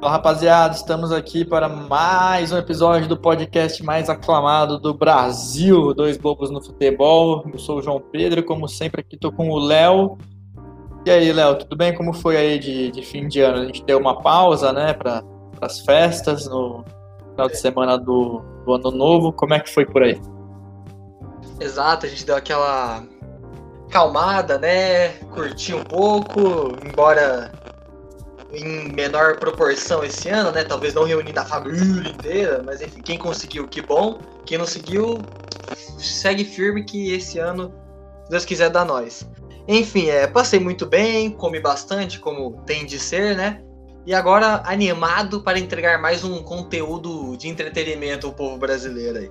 Fala rapaziada, estamos aqui para mais um episódio do podcast mais aclamado do Brasil, Dois Bobos no Futebol. Eu sou o João Pedro, como sempre aqui estou com o Léo. E aí, Léo, tudo bem? Como foi aí de, de, fim de ano? A gente deu uma pausa, né, para as festas no final de semana do, do ano novo. Como é que foi por aí? Exato, a gente deu aquela calmada, né? Curtiu um pouco, embora em menor proporção esse ano, né? Talvez não reunindo a família inteira, mas enfim, quem conseguiu, que bom. Quem não seguiu, segue firme que esse ano, se Deus quiser, dá nós. Enfim, é, passei muito bem, comi bastante, como tem de ser, né? E agora animado para entregar mais um conteúdo de entretenimento ao povo brasileiro aí.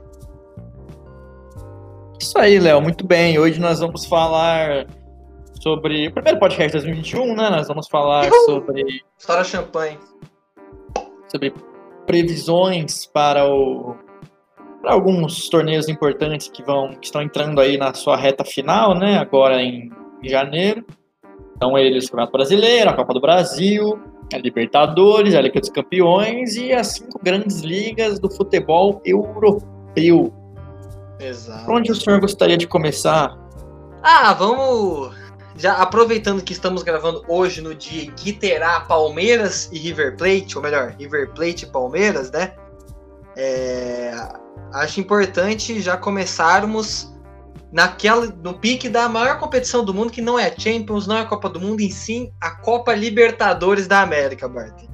Isso aí, Léo, muito bem. Hoje nós vamos falar sobre o primeiro podcast de 2021, né? Nós vamos falar Uhul! sobre. História champanhe. Sobre previsões para o para alguns torneios importantes que vão que estão entrando aí na sua reta final, né? Agora em, em janeiro. Então eles o Campeonato Brasileiro, a Copa do Brasil, a Libertadores, a Liga dos Campeões e as cinco grandes ligas do futebol europeu. Exato. Por onde o senhor gostaria de começar? Ah, vamos já aproveitando que estamos gravando hoje no dia que terá Palmeiras e River Plate, ou melhor, River Plate e Palmeiras, né? É, acho importante já começarmos naquela, no pique da maior competição do mundo, que não é a Champions, não é a Copa do Mundo, em sim a Copa Libertadores da América, Bart.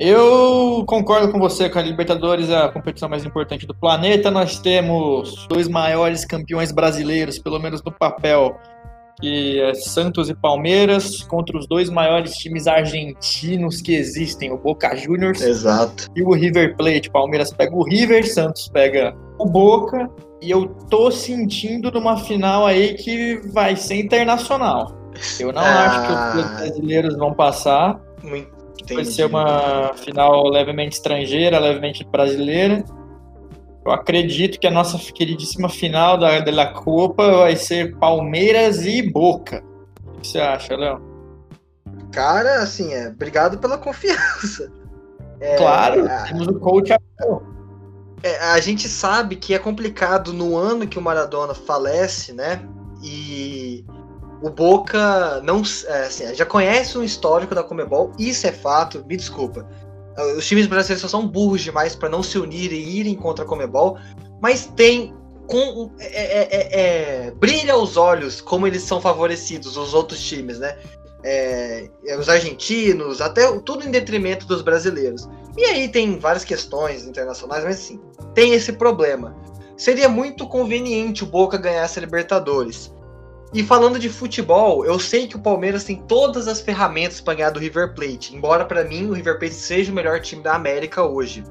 Eu concordo com você que a Libertadores é a competição mais importante do planeta. Nós temos dois maiores campeões brasileiros, pelo menos no papel, que é Santos e Palmeiras contra os dois maiores times argentinos que existem, o Boca Juniors Exato. e o River Plate. Palmeiras pega o River, Santos pega o Boca e eu tô sentindo numa final aí que vai ser internacional. Eu não ah, acho que os brasileiros vão passar. Muito vai ser uma final levemente estrangeira, levemente brasileira. Eu acredito que a nossa queridíssima final da, da Copa vai ser Palmeiras e Boca. O que você acha, Léo? Cara, assim, é, obrigado pela confiança. É, claro, é, temos o coach é, a gente sabe que é complicado no ano que o Maradona falece, né? E o Boca não, é, assim, já conhece um histórico da Comebol, isso é fato, me desculpa. Os times brasileiros só são burros demais para não se unirem e irem contra a Comebol, mas tem com é, é, é, é, brilha aos olhos como eles são favorecidos os outros times, né? É, os argentinos, até tudo em detrimento dos brasileiros. E aí tem várias questões internacionais, mas sim, tem esse problema. Seria muito conveniente o Boca ganhar essa Libertadores. E falando de futebol, eu sei que o Palmeiras tem todas as ferramentas para ganhar do River Plate, embora para mim o River Plate seja o melhor time da América hoje.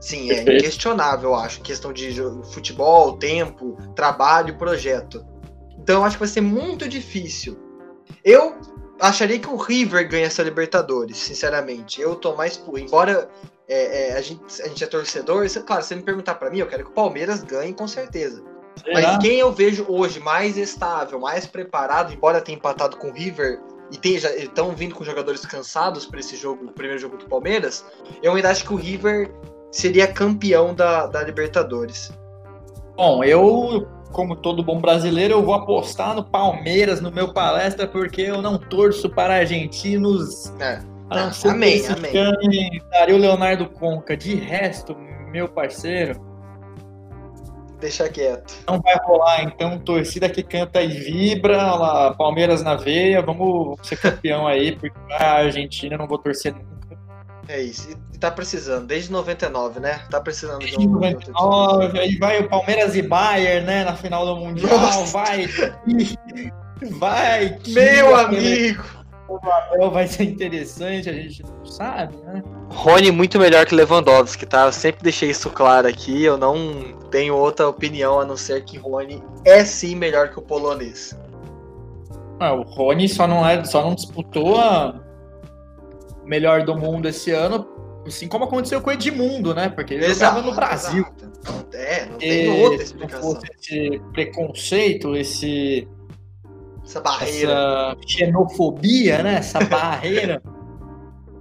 Sim, é inquestionável, eu acho, questão de futebol, tempo, trabalho, projeto. Então eu acho que vai ser muito difícil. Eu acharia que o River ganha essa Libertadores, sinceramente. Eu tô mais por. Embora é, é, a, gente, a gente é torcedor, claro, se você me perguntar para mim, eu quero que o Palmeiras ganhe com certeza. Mas quem eu vejo hoje mais estável, mais preparado, embora tenha empatado com o River e estão vindo com jogadores cansados para esse jogo, o primeiro jogo do Palmeiras, eu ainda acho que o River seria campeão da, da Libertadores. Bom, eu, como todo bom brasileiro, eu vou apostar no Palmeiras no meu palestra porque eu não torço para argentinos. É. A não ser amém, amém. Daria o Leonardo Conca. De resto, meu parceiro, Deixa quieto. Não vai rolar, então, torcida que canta e vibra, lá, Palmeiras na veia, vamos ser campeão aí, porque a Argentina não vou torcer nunca. É isso, e tá precisando, desde 99, né? Tá precisando de um. 99, aí vai o Palmeiras e Bayern, né, na final do Mundial, Nossa. vai. Vai, meu amigo! O Abel vai ser interessante, a gente não sabe, né? Rony muito melhor que Lewandowski, tá? Eu sempre deixei isso claro aqui, eu não tenho outra opinião a não ser que Rony é sim melhor que o polonês. Ah, o Rony só não, é, só não disputou a melhor do mundo esse ano, assim como aconteceu com o Edmundo, né? Porque ele exato, jogava no Brasil. Exato. É, não tem e, outra explicação. Se não fosse esse preconceito, esse essa barreira. Essa xenofobia, né? Essa barreira.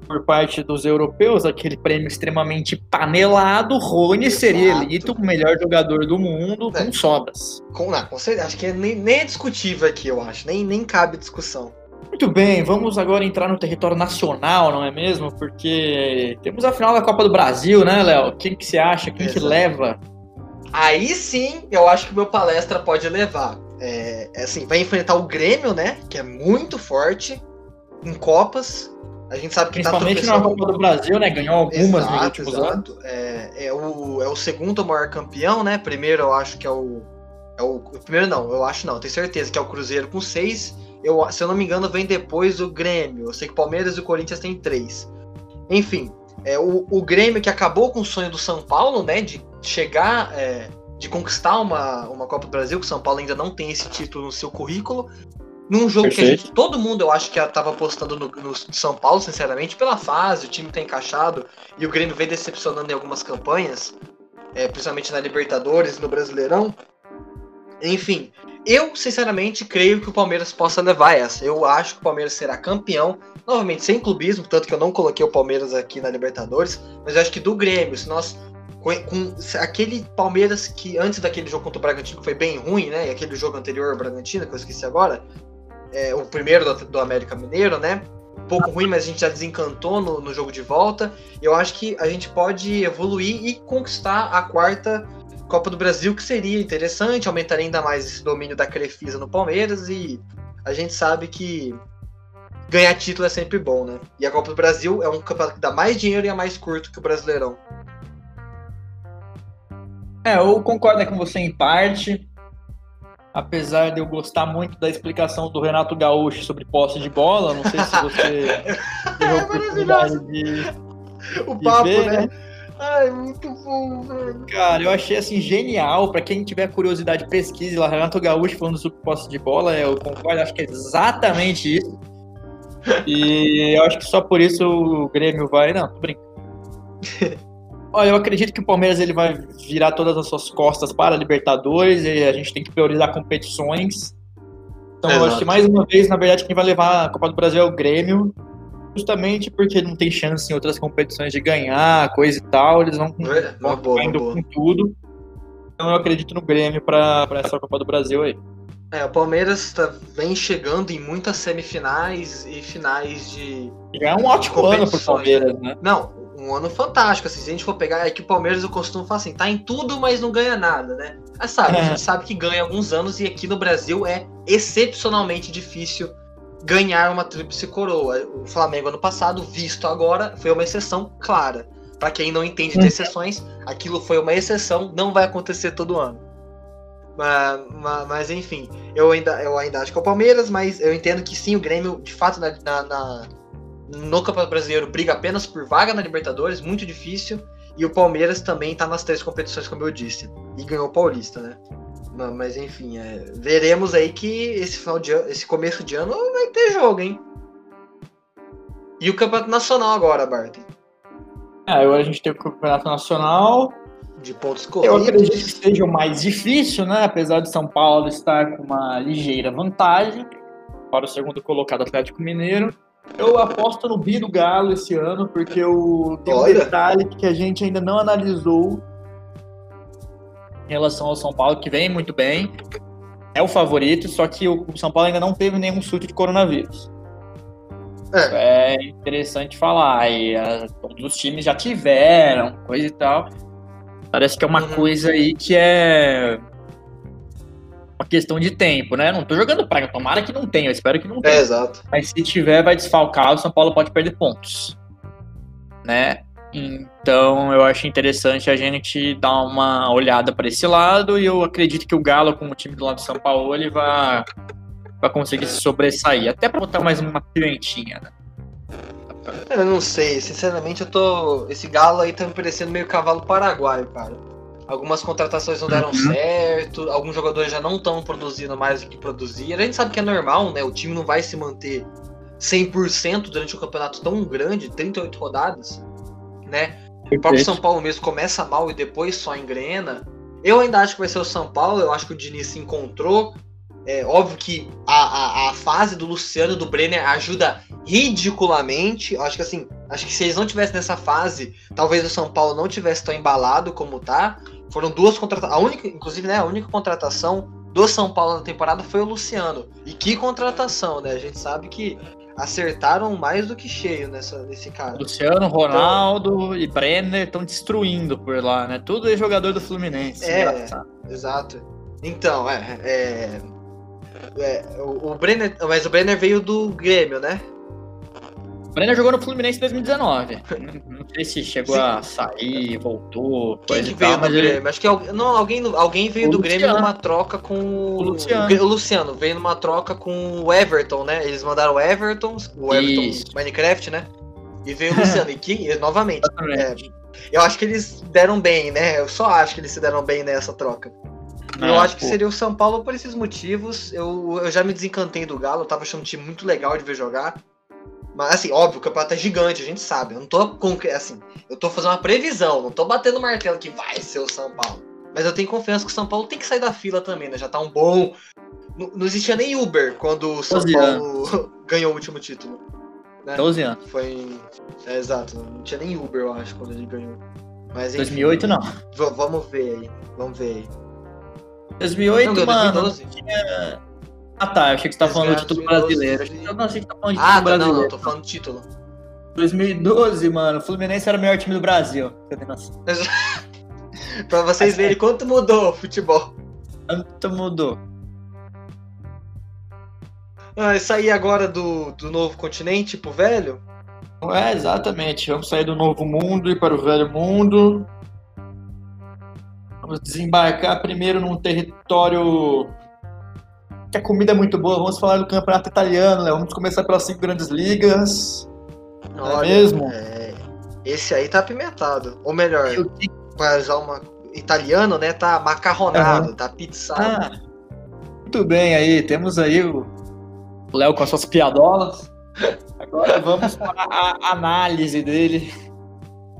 por parte dos europeus, aquele prêmio extremamente panelado, Rony seria eleito o melhor jogador do mundo É. com sobras. Com, não, com certeza, acho que é nem, nem é discutível aqui, eu acho. Nem, nem cabe discussão. Muito bem, vamos agora entrar no território nacional, não é mesmo? Porque temos a final da Copa do Brasil, né, Léo? Quem que você acha? Quem que Exato. leva? Aí sim, eu acho que o meu palestra pode levar. É, é assim, vai enfrentar o Grêmio, né? Que é muito forte em Copas. A gente sabe que tá Principalmente na tropeçando. Copa do Brasil, né? Ganhou algumas nos Exato, anos. exato. É, é, o, é o segundo maior campeão, né? Primeiro eu acho que é o. É o primeiro não, eu acho não, tenho certeza que é o Cruzeiro com seis. Eu, se eu não me engano, vem depois o Grêmio. Eu sei que o Palmeiras e o Corinthians têm três. Enfim, é, o, o Grêmio que acabou com o sonho do São Paulo, né? De chegar, é, de conquistar uma, uma Copa do Brasil, que o São Paulo ainda não tem esse título no seu currículo. Num jogo que a Perfeito. gente, todo mundo, eu acho que estava apostando no, no São Paulo, sinceramente, pela fase, o time tá encaixado e o Grêmio vem decepcionando em algumas campanhas, é, principalmente na Libertadores no Brasileirão. Enfim, eu sinceramente creio que o Palmeiras possa levar essa. Eu acho que o Palmeiras será campeão, novamente sem clubismo, tanto que eu não coloquei o Palmeiras aqui na Libertadores, mas eu acho que do Grêmio, se nós com, com aquele Palmeiras que antes daquele jogo contra o Bragantino foi bem ruim, né? E aquele jogo anterior Bragantino, que eu esqueci agora, é, o primeiro do, do América Mineiro, né? Pouco ruim, mas a gente já desencantou no, no jogo de volta. Eu acho que a gente pode evoluir e conquistar a quarta Copa do Brasil, que seria interessante, aumentaria ainda mais esse domínio da Crefisa no Palmeiras e a gente sabe que ganhar título é sempre bom, né? E a Copa do Brasil é um campeonato que dá mais dinheiro e é mais curto que o Brasileirão. É, eu concordo com você em parte. Apesar de eu gostar muito da explicação do Renato Gaúcho sobre posse de bola, não sei se você teve a oportunidade de, O de papo, ver, né? né? Ai, muito bom, velho. Cara, eu achei assim genial. Pra quem tiver curiosidade, pesquise lá. Renato Gaúcho falando sobre posse de bola. Eu concordo, acho que é exatamente isso. E eu acho que só por isso o Grêmio vai. Não, tô brincando. Olha, eu acredito que o Palmeiras ele vai virar todas as suas costas para a Libertadores e a gente tem que priorizar competições. Então, eu Exato. acho que mais uma vez, na verdade, quem vai levar a Copa do Brasil é o Grêmio, justamente porque não tem chance em outras competições de ganhar, coisa e tal. Eles vão É, boa, com tudo. Então eu acredito no Grêmio para essa Copa do Brasil aí. É, o Palmeiras tá, vem chegando em muitas semifinais e finais de. Já é um ótimo ano pro Palmeiras, né? Não, um ano fantástico. Assim, se a gente for pegar, é que o Palmeiras eu costumo falar assim, tá em tudo, mas não ganha nada, né? Mas sabe, a É. gente sabe que ganha alguns anos e aqui no Brasil é excepcionalmente difícil ganhar uma tríplice coroa. O Flamengo ano passado, visto agora, foi uma exceção clara. Pra quem não entende de Uhum. exceções, aquilo foi uma exceção, não vai acontecer todo ano. Mas, mas, enfim, eu ainda, eu ainda acho que é o Palmeiras, mas eu entendo que sim, o Grêmio, de fato, na- na- no Campeonato Brasileiro briga apenas por vaga na Libertadores, muito difícil. E o Palmeiras também tá nas três competições, como eu disse. E ganhou o Paulista, né? Ma- Mas enfim, é, veremos aí que esse final de ano, esse começo de ano vai ter jogo, hein? E o Campeonato Nacional agora, Barton. É, agora a gente tem o Campeonato Nacional. De pontos Eu corridos. acredito que seja o mais difícil, né? Apesar de São Paulo estar com uma ligeira vantagem para o segundo colocado Atlético Mineiro. Eu aposto no Bi do Galo esse ano, porque eu tem um detalhe que a gente ainda não analisou em relação ao São Paulo, que vem muito bem. É o favorito, só que o São Paulo ainda não teve nenhum surto de coronavírus. Isso é interessante falar. E ah, todos os times já tiveram, coisa e tal. Parece que é uma Uhum. coisa aí que é questão de tempo, né? Não tô jogando praga, tomara que não tenha, eu espero que não É, tenha. exato. Mas se tiver, vai desfalcar, o São Paulo pode perder pontos. Né? Então eu acho interessante a gente dar uma olhada para esse lado e eu acredito que o Galo, com o time do lado de São Paulo, ele vai, vai conseguir se sobressair. Até para botar mais uma pimentinha, né? Eu não sei, sinceramente eu tô. Esse galo aí tá me parecendo meio cavalo paraguaio, cara. Algumas contratações não deram Uhum. certo, alguns jogadores já não estão produzindo mais do que produziram. A gente sabe que é normal, né? O time não vai se manter 100% durante um campeonato tão grande, 38 rodadas, né? O próprio São Paulo mesmo começa mal e depois só engrena. Eu ainda acho que vai ser o São Paulo, eu acho que o Diniz se encontrou É óbvio que a, a, a fase do Luciano do Brenner ajuda ridiculamente. Acho que assim, acho que se eles não tivessem nessa fase, talvez o São Paulo não tivesse tão embalado como tá. Foram duas contratações. A única, inclusive, né, a única contratação do São Paulo na temporada foi o Luciano. E que contratação, né? A gente sabe que acertaram mais do que cheio nessa, nesse cara. Luciano, Ronaldo então, e Brenner estão destruindo por lá, né? Tudo é jogador do Fluminense. É, exato. Então, é, é, é o, o, Brenner, mas o Brenner veio do Grêmio, né? Brenner jogou no Fluminense em 2019. não, sei se chegou Sim. a sair, voltou. Quem que veio tal, do Grêmio? Ele... Acho que não, alguém, alguém veio o do Luciano. Grêmio numa troca com o Luciano. O Luciano veio numa troca com o Everton, né? Eles mandaram o Everton, o Everton Isso. Minecraft, né? E veio o Luciano. e que, novamente, é, eu acho que eles deram bem, né? Eu só acho que eles se deram bem nessa troca. eu ah, acho que seria o São Paulo por esses motivos. Eu, eu já me desencantei do Galo, eu tava achando um time muito legal de ver jogar. Mas assim, óbvio, o campeonato é gigante, a gente sabe. Eu não tô com assim, eu tô fazendo uma previsão, não tô batendo o martelo que vai ser o São Paulo. Mas eu tenho confiança que o São Paulo tem que sair da fila também, né? Já tá um bom. Não, não existia nem Uber quando o São Paulo ganhou o último título. Né? 12 anos. Foi em... é, exato, não tinha nem Uber, eu acho, quando ele ganhou. Mas, enfim, 2008 não. Vamos ver aí, vamos ver aí. 2008, não, mano, 2012. tinha ah tá, eu achei que você tá falando do título brasileiro. Eu não achei que tá falando de título ah, brasileiro. Não, não, tô falando de título. 2012, mano, o Fluminense era o melhor time do Brasil. pra vocês verem quanto mudou o futebol. Quanto mudou. Ah, sair agora do, do novo continente pro velho? É, exatamente. Vamos sair do novo mundo e para o velho mundo. Vamos desembarcar primeiro num território que a comida é muito boa. Vamos falar do campeonato italiano, né? Vamos começar pelas cinco grandes ligas. Não é mesmo? É... Esse aí tá apimentado. Ou melhor, para usar uma italiano, né? Tá macarronado, uhum. tá pizzado. Ah, muito bem aí, temos aí o Léo com as suas piadolas. Agora vamos para a análise dele.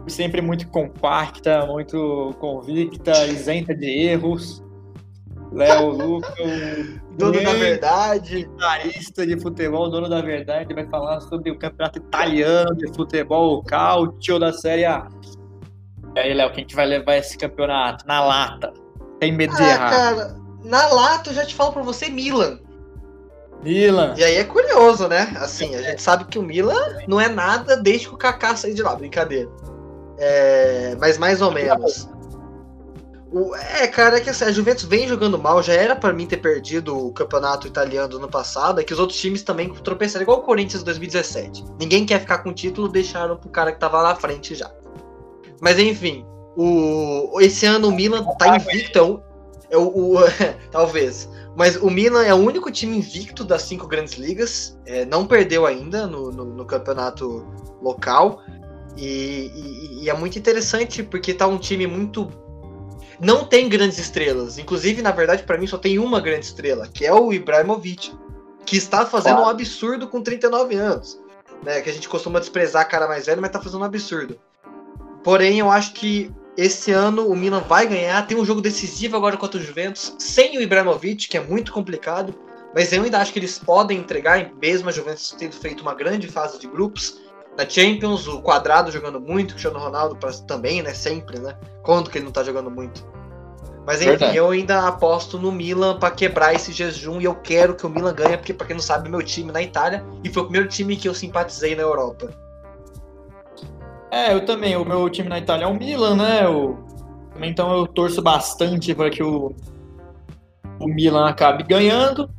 Sempre muito compacta, muito convicta, isenta de erros. Léo Luca, o dono da verdade. Guitarrista de futebol, dono da verdade, vai falar sobre o campeonato italiano de futebol, o Calcio da Série A. E aí, Léo, quem que vai levar esse campeonato? Na lata. Tem medo de ah, errar. cara, na lata eu já te falo pra você, Milan. Milan. E aí é curioso, né? Assim, a gente sabe que o Milan não é nada desde que o Kaká saiu de lá, brincadeira. É, mas mais ou menos. O, é, cara, é que assim, a Juventus vem jogando mal, já era para mim ter perdido o campeonato italiano do ano passado, é que os outros times também tropeçaram, igual o Corinthians 2017. Ninguém quer ficar com o título, deixaram pro cara que tava lá na frente já. Mas enfim, o, esse ano o Milan tá invicto, é o, é o, o talvez. Mas o Milan é o único time invicto das cinco grandes ligas, é, não perdeu ainda no, no, no campeonato local. E, e, e, é muito interessante porque tá um time muito não tem grandes estrelas. Inclusive, na verdade, para mim só tem uma grande estrela, que é o Ibrahimovic, que está fazendo um absurdo com 39 anos. Né, que a gente costuma desprezar cara mais velho, mas tá fazendo um absurdo. Porém, eu acho que esse ano o Milan vai ganhar. Tem um jogo decisivo agora contra o Juventus, sem o Ibrahimovic, que é muito complicado. Mas eu ainda acho que eles podem entregar, mesmo a Juventus tendo feito uma grande fase de grupos. Na Champions, o Quadrado jogando muito, o Cristiano Ronaldo também, né? Sempre, né? Quando que ele não tá jogando muito? Mas enfim, Verdade. eu ainda aposto no Milan para quebrar esse jejum e eu quero que o Milan ganhe, porque para quem não sabe, meu time na Itália e foi o primeiro time que eu simpatizei na Europa. É, eu também. O meu time na Itália é o Milan, né? Eu, então eu torço bastante para que o, o Milan acabe ganhando.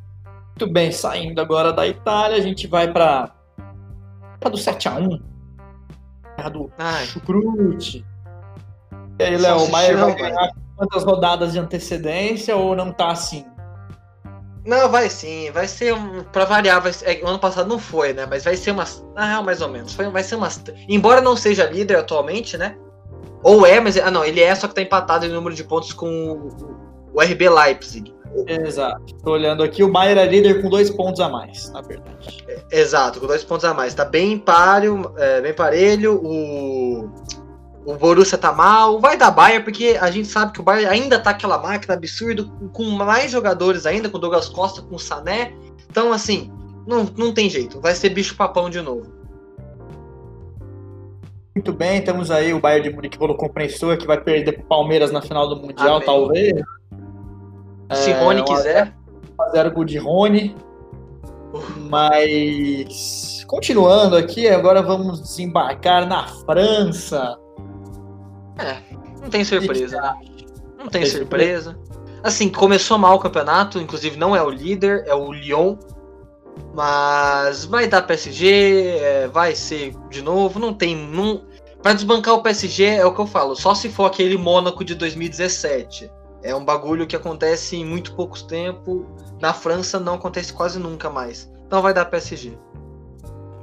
Muito bem, saindo agora da Itália, a gente vai para do 7x1. Terra do Ai. Chucrute. E aí, Léo, o Maier vai ganhar quantas rodadas de antecedência ou não tá assim? Não, vai sim, vai ser um, pra variar, vai ser, é, ano passado não foi, né? Mas vai ser umas. Ah, mais ou menos. Foi, vai ser umas. Embora não seja líder atualmente, né? Ou é, mas. Ah, não, ele é, só que tá empatado em número de pontos com o, o RB Leipzig. Exato. Tô olhando aqui, o Bayern é líder com dois pontos a mais, na verdade. É, exato, com dois pontos a mais. Tá bem páreo, é, bem parelho. O, o Borussia tá mal, vai dar Bayern, porque a gente sabe que o Bayern ainda tá aquela máquina absurda, com mais jogadores ainda, com o Douglas Costa, com o Sané. Então, assim, não, não tem jeito, vai ser bicho papão de novo. Muito bem, temos aí o Bayern de Munique rolo compressor que vai perder pro Palmeiras na final do Mundial, Amém. talvez. Se é, Rony quiser. Fazer gol de Rony. Mas continuando aqui, agora vamos desembarcar na França. É, não tem surpresa, né? Não tem, tem surpresa. surpresa. Assim, começou mal o campeonato, inclusive não é o líder, é o Lyon. Mas vai dar PSG, é, vai ser de novo, não tem. Não... Pra desbancar o PSG é o que eu falo, só se for aquele Mônaco de 2017. É um bagulho que acontece em muito poucos tempo. Na França não acontece quase nunca mais. Então vai dar PSG.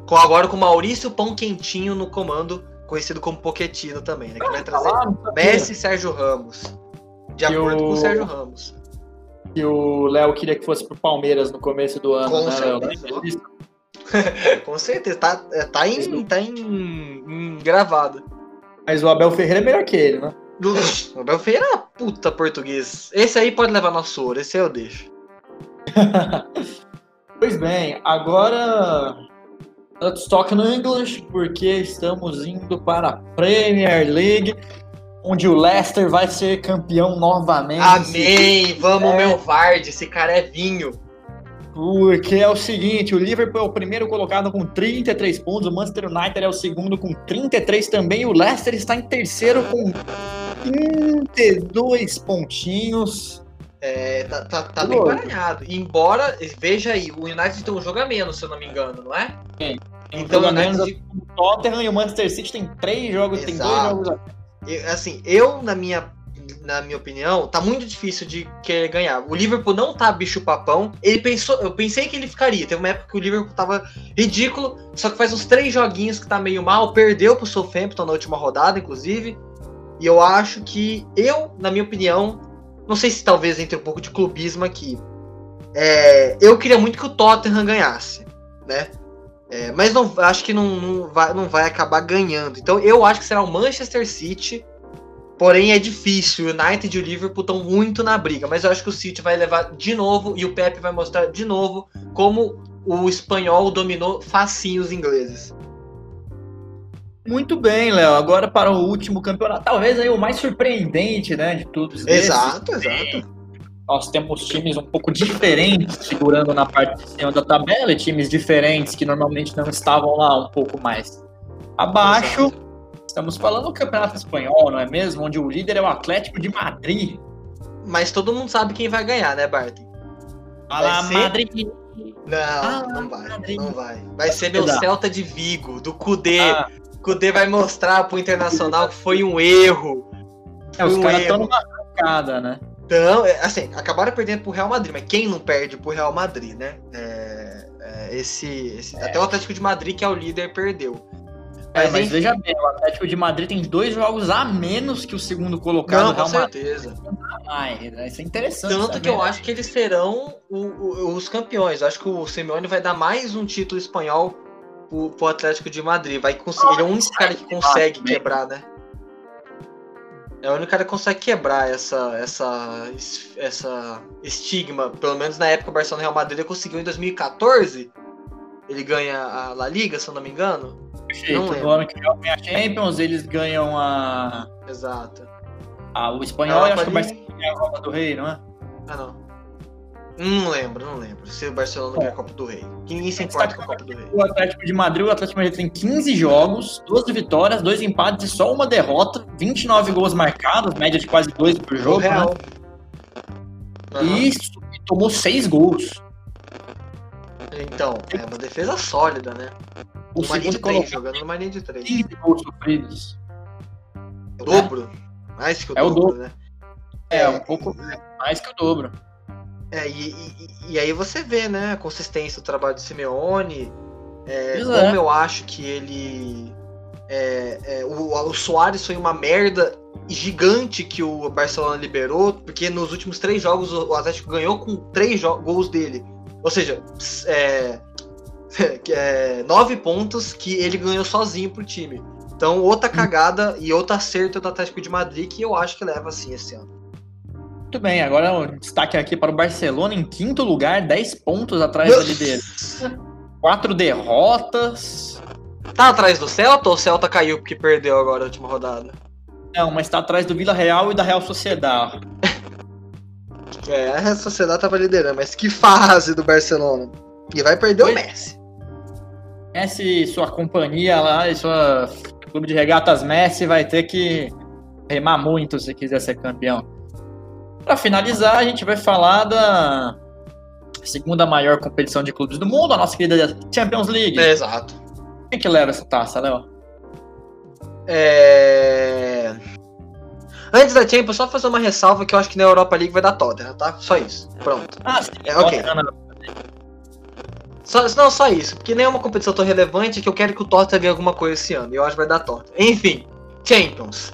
Com, agora com Maurício Pão Quentinho no comando conhecido como Poquetino também, né? Que vai trazer Messi e Sérgio Ramos. De acordo com o Sérgio Ramos. E o Léo queria que fosse pro Palmeiras no começo do ano, com né, certeza. com certeza, tá, é, tá, em, tá em, em, gravado. Mas o Abel Ferreira é melhor que ele, né? O Abel Ferreira é puta português. Esse aí pode levar nosso ouro, esse aí eu deixo. pois bem, agora Let's talk in English, porque estamos indo para a Premier League, onde o Leicester vai ser campeão novamente. Amém! Vamos, é... meu Vard, esse cara é vinho. Porque é o seguinte, o Liverpool é o primeiro colocado com 33 pontos, o Manchester United é o segundo com 33 também, e o Leicester está em terceiro com 32 pontinhos. É, tá, tá, tá bem baralhado. Embora, veja aí, o United tem um jogo a menos, se eu não me engano, não é? Sim. Então, o United... o Tottenham e o Manchester City tem três jogos, Exato. tem dois jogos. Eu, assim, eu, na minha, na minha opinião, tá muito difícil de querer ganhar. O Liverpool não tá bicho papão. Ele pensou, eu pensei que ele ficaria. Teve uma época que o Liverpool tava ridículo, só que faz uns três joguinhos que tá meio mal. Perdeu pro Southampton na última rodada, inclusive. E eu acho que eu, na minha opinião, não sei se talvez entre um pouco de clubismo aqui. É, eu queria muito que o Tottenham ganhasse, né? É, mas não, acho que não, não, vai, não vai acabar ganhando. Então eu acho que será o Manchester City. Porém é difícil. O United e o Liverpool estão muito na briga. Mas eu acho que o City vai levar de novo e o Pepe vai mostrar de novo como o espanhol dominou facinho os ingleses. Muito bem, Léo. Agora para o último campeonato, talvez aí o mais surpreendente, né, de todos. Exato, desses. exato. Nós temos times um pouco diferentes segurando na parte de cima da tabela, times diferentes que normalmente não estavam lá um pouco mais abaixo. Exato. Estamos falando do Campeonato Espanhol, não é mesmo? Onde o líder é o Atlético de Madrid. Mas todo mundo sabe quem vai ganhar, né, Bart? Fala, ser... Madrid. Não, ah, não vai, Madrid. não vai. Vai ser meu Celta de Vigo, do Cudê. Ah. Kudê vai mostrar pro Internacional que foi um erro. É, os um caras estão numa arrancada, né? Então, assim, acabaram perdendo pro Real Madrid, mas quem não perde pro Real Madrid, né? É, é, esse, esse é. Até o Atlético de Madrid, que é o líder, perdeu. Mas, é, mas veja bem, o Atlético de Madrid tem dois jogos a menos que o segundo colocado. Não, com certeza. Madrid. isso é interessante. Tanto sabe? que eu acho que eles serão o, o, os campeões. Eu acho que o Simeone vai dar mais um título espanhol pro, pro Atlético de Madrid. Vai conseguir, ele é o único cara que consegue quebrar, né? É o único cara que consegue quebrar essa, essa, essa estigma. Pelo menos na época o Barcelona Real Madrid ele conseguiu em 2014. Ele ganha a La Liga, se eu não me engano. Perfeito. Não lembro. ano que vem a Champions, eles ganham a. Exato. Ah, o espanhol, eu acho que o Barcelona ganha a Copa do Rei, não é? Ah, não. Não lembro, não lembro. Se o Barcelona ganhar a Copa do Rei. Que ninguém se importa com a Copa do Rei. O Atlético de Madrid, o Atlético de Madrid tem 15 jogos, 12 vitórias, 2 empates e só uma derrota, 29 gols marcados, média de quase 2 por jogo. Né? Real. Né? Uhum. E tomou 6 gols. Então, é uma defesa sólida, né? O uma linha de 3, jogando numa linha de 3. 15 gols sofridos. O dobro? Mais que o é dobro, o dobro, né? É, é um pouco mais que o dobro. É, e, e, e, aí você vê, né, a consistência do trabalho do Simeone, é, como é. eu acho que ele. É, é, o, o Soares foi uma merda gigante que o Barcelona liberou, porque nos últimos três jogos o Atlético ganhou com três gols dele. Ou seja, é, é, nove pontos que ele ganhou sozinho pro time. Então, outra cagada e outro acerto do Atlético de Madrid que eu acho que leva assim esse ano. Muito bem, agora um destaque aqui para o Barcelona em quinto lugar, 10 pontos atrás da liderança. Quatro derrotas. Tá atrás do Celta ou o Celta caiu porque perdeu agora a última rodada? Não, mas tá atrás do Vila Real e da Real Sociedade. é, a Real Sociedade tava liderando, mas que fase do Barcelona. E vai perder o Messi. Messi, sua companhia lá, e sua clube de regatas Messi vai ter que remar muito se quiser ser campeão. Para finalizar, a gente vai falar da segunda maior competição de clubes do mundo, a nossa querida Champions League. É, exato. Quem que leva essa taça, Léo? É... Antes da Champions, só fazer uma ressalva que eu acho que na Europa League vai dar Tottenham, tá? Só isso. Pronto. Ah, sim. É, ok. Só, não, só isso, porque nem é uma competição tão relevante que eu quero que o Tottenham ganhe alguma coisa esse ano. E eu acho que vai dar Tottenham. Enfim, Champions.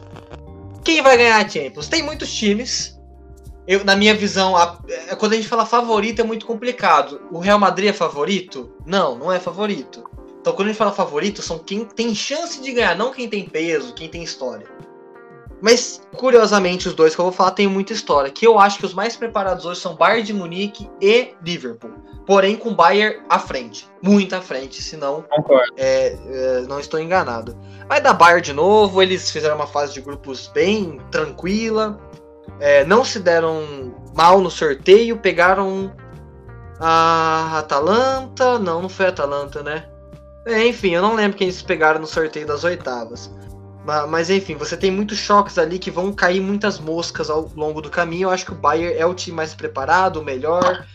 Quem vai ganhar a Champions? Tem muitos times. Eu, na minha visão, a, é, quando a gente fala favorito é muito complicado. O Real Madrid é favorito? Não, não é favorito. Então, quando a gente fala favorito, são quem tem chance de ganhar, não quem tem peso, quem tem história. Mas, curiosamente, os dois que eu vou falar têm muita história. Que eu acho que os mais preparados hoje são Bayern de Munique e Liverpool. Porém, com Bayern à frente. Muito à frente, senão é, é, não estou enganado. Vai dar Bayern de novo, eles fizeram uma fase de grupos bem tranquila. É, não se deram mal no sorteio, pegaram a Atalanta. Não, não foi a Atalanta, né? É, enfim, eu não lembro quem eles pegaram no sorteio das oitavas. Mas, mas, enfim, você tem muitos choques ali que vão cair muitas moscas ao longo do caminho. Eu acho que o Bayern é o time mais preparado, o melhor.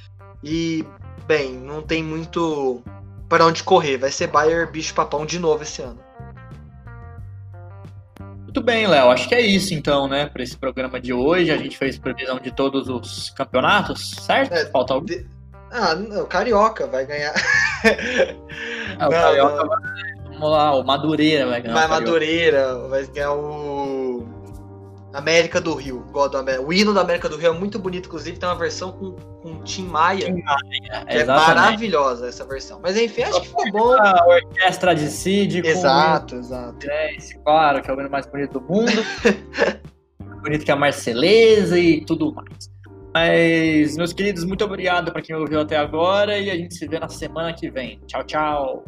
E, bem, não tem muito para onde correr. Vai ser Bayern bicho-papão de novo esse ano. Muito bem, Léo. Acho que é isso então, né? Para esse programa de hoje. A gente fez previsão de todos os campeonatos, certo? É, Falta algum? De... Ah, o Carioca vai ganhar. Ah, o não, Carioca não. vai. Vamos lá, o Madureira vai ganhar. Vai Madureira, vai ganhar o. América do Rio. O hino da América do Rio é muito bonito, inclusive tem uma versão com, com Tim Maia. Tim Maia, que é maravilhosa essa versão. Mas enfim, acho que ficou bom. A orquestra de Cid. Exato, com exato. É, esse, claro, que é o hino mais bonito do mundo. bonito que é a Marceleza e tudo mais. Mas, meus queridos, muito obrigado para quem ouviu até agora e a gente se vê na semana que vem. Tchau, tchau.